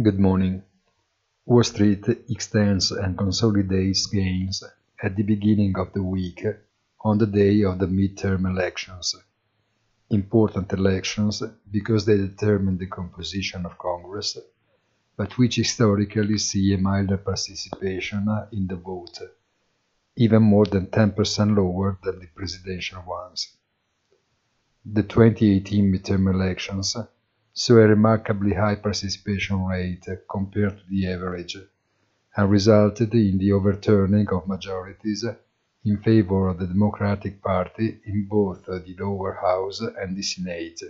Good morning. Wall Street extends and consolidates gains at the beginning of the week on the day of the midterm elections. Important elections because they determine the composition of Congress, but which historically see a milder participation in the vote, even more than 10% lower than the presidential ones. The 2018 midterm elections saw a remarkably high participation rate compared to the average, and resulted in the overturning of majorities in favor of the Democratic Party in both the lower house and the Senate.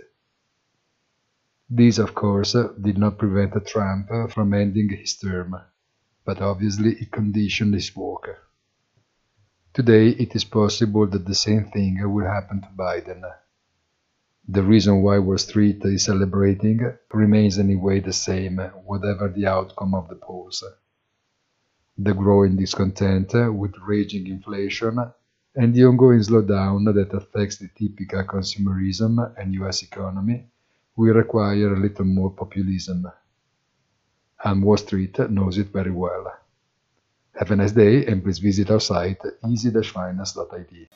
This, of course, did not prevent Trump from ending his term, but obviously it conditioned his work. Today it is possible that the same thing will happen to Biden. The reason why Wall Street is celebrating remains anyway the same, whatever the outcome of the polls. The growing discontent with raging inflation and the ongoing slowdown that affects the typical consumerism and US economy will require a little more populism. And Wall Street knows it very well. Have a nice day and please visit our site easy-finance.it.